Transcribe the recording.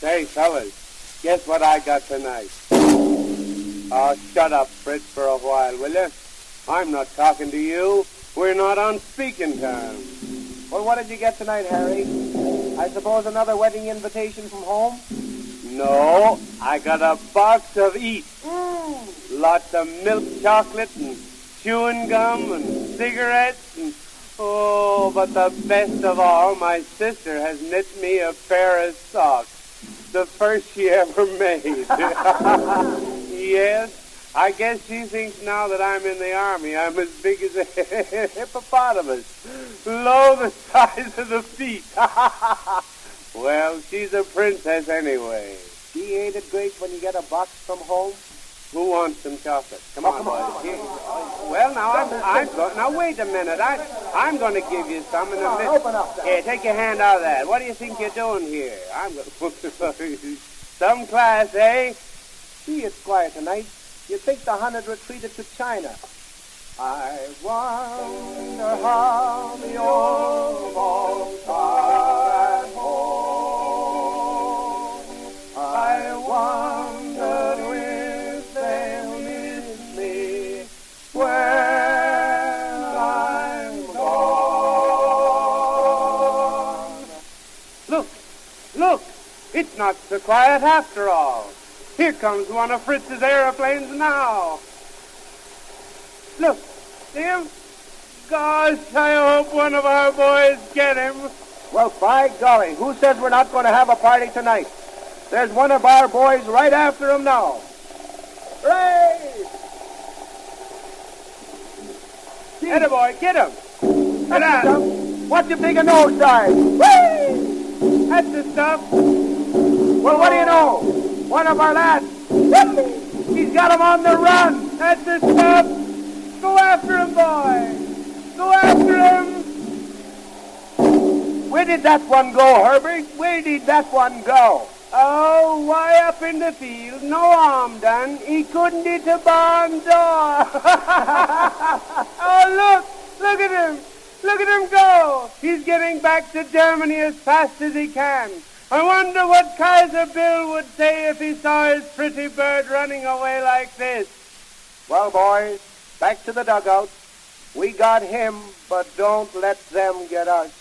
Say, fellas, guess what I got tonight? Oh, shut up, Fritz, for a while, will you? I'm not talking to you. We're not on speaking terms. Well, what did you get tonight, Harry? I suppose another wedding invitation from home? No, I got a box of eat. Mm. Lots of milk chocolate and chewing gum and cigarettes and oh, but the best of all, my sister has knit me a pair of socks. The first she ever made. yes, I guess she thinks now that I'm in the army, I'm as big as a hippopotamus. Lo, the size of the feet. well, she's a princess anyway. Gee, ain't it great when you get a box from home? Who wants some chocolate? Come Oh, on, come on. Here. Well, now I'm, I'm going. Now wait a minute. I, I'm going to give you some in a minute. open up. Here, take your hand out of that. What do you think you're doing here? I'm going. To put some class, eh? Gee, it's quiet tonight. You'd think the hundred retreated to China. I wonder how the old folks are at home. I wonder look. It's not so quiet after all. Here comes one of Fritz's aeroplanes now. Look, see him? Gosh, I hope one of our boys get him. Well, by golly, who says we're not going to have a party tonight? There's one of our boys right after him now. Hooray! Get him, boy, get him. Get out. Watch him take a nosedive. Whee! That's the stuff. Well, what do you know? One of our lads. He's got him on the run. That's the stuff. Go after him, boy. Go after him. Where did that one go, Herbert? Where did that one go? Oh, why up in the field? No harm done. He couldn't hit a barn door. oh, look. Look at him. Look at him go. Back to Germany as fast as he can. I wonder what Kaiser Bill would say if he saw his pretty bird running away like this. Well, boys, back to the dugout. We got him, but don't let them get us.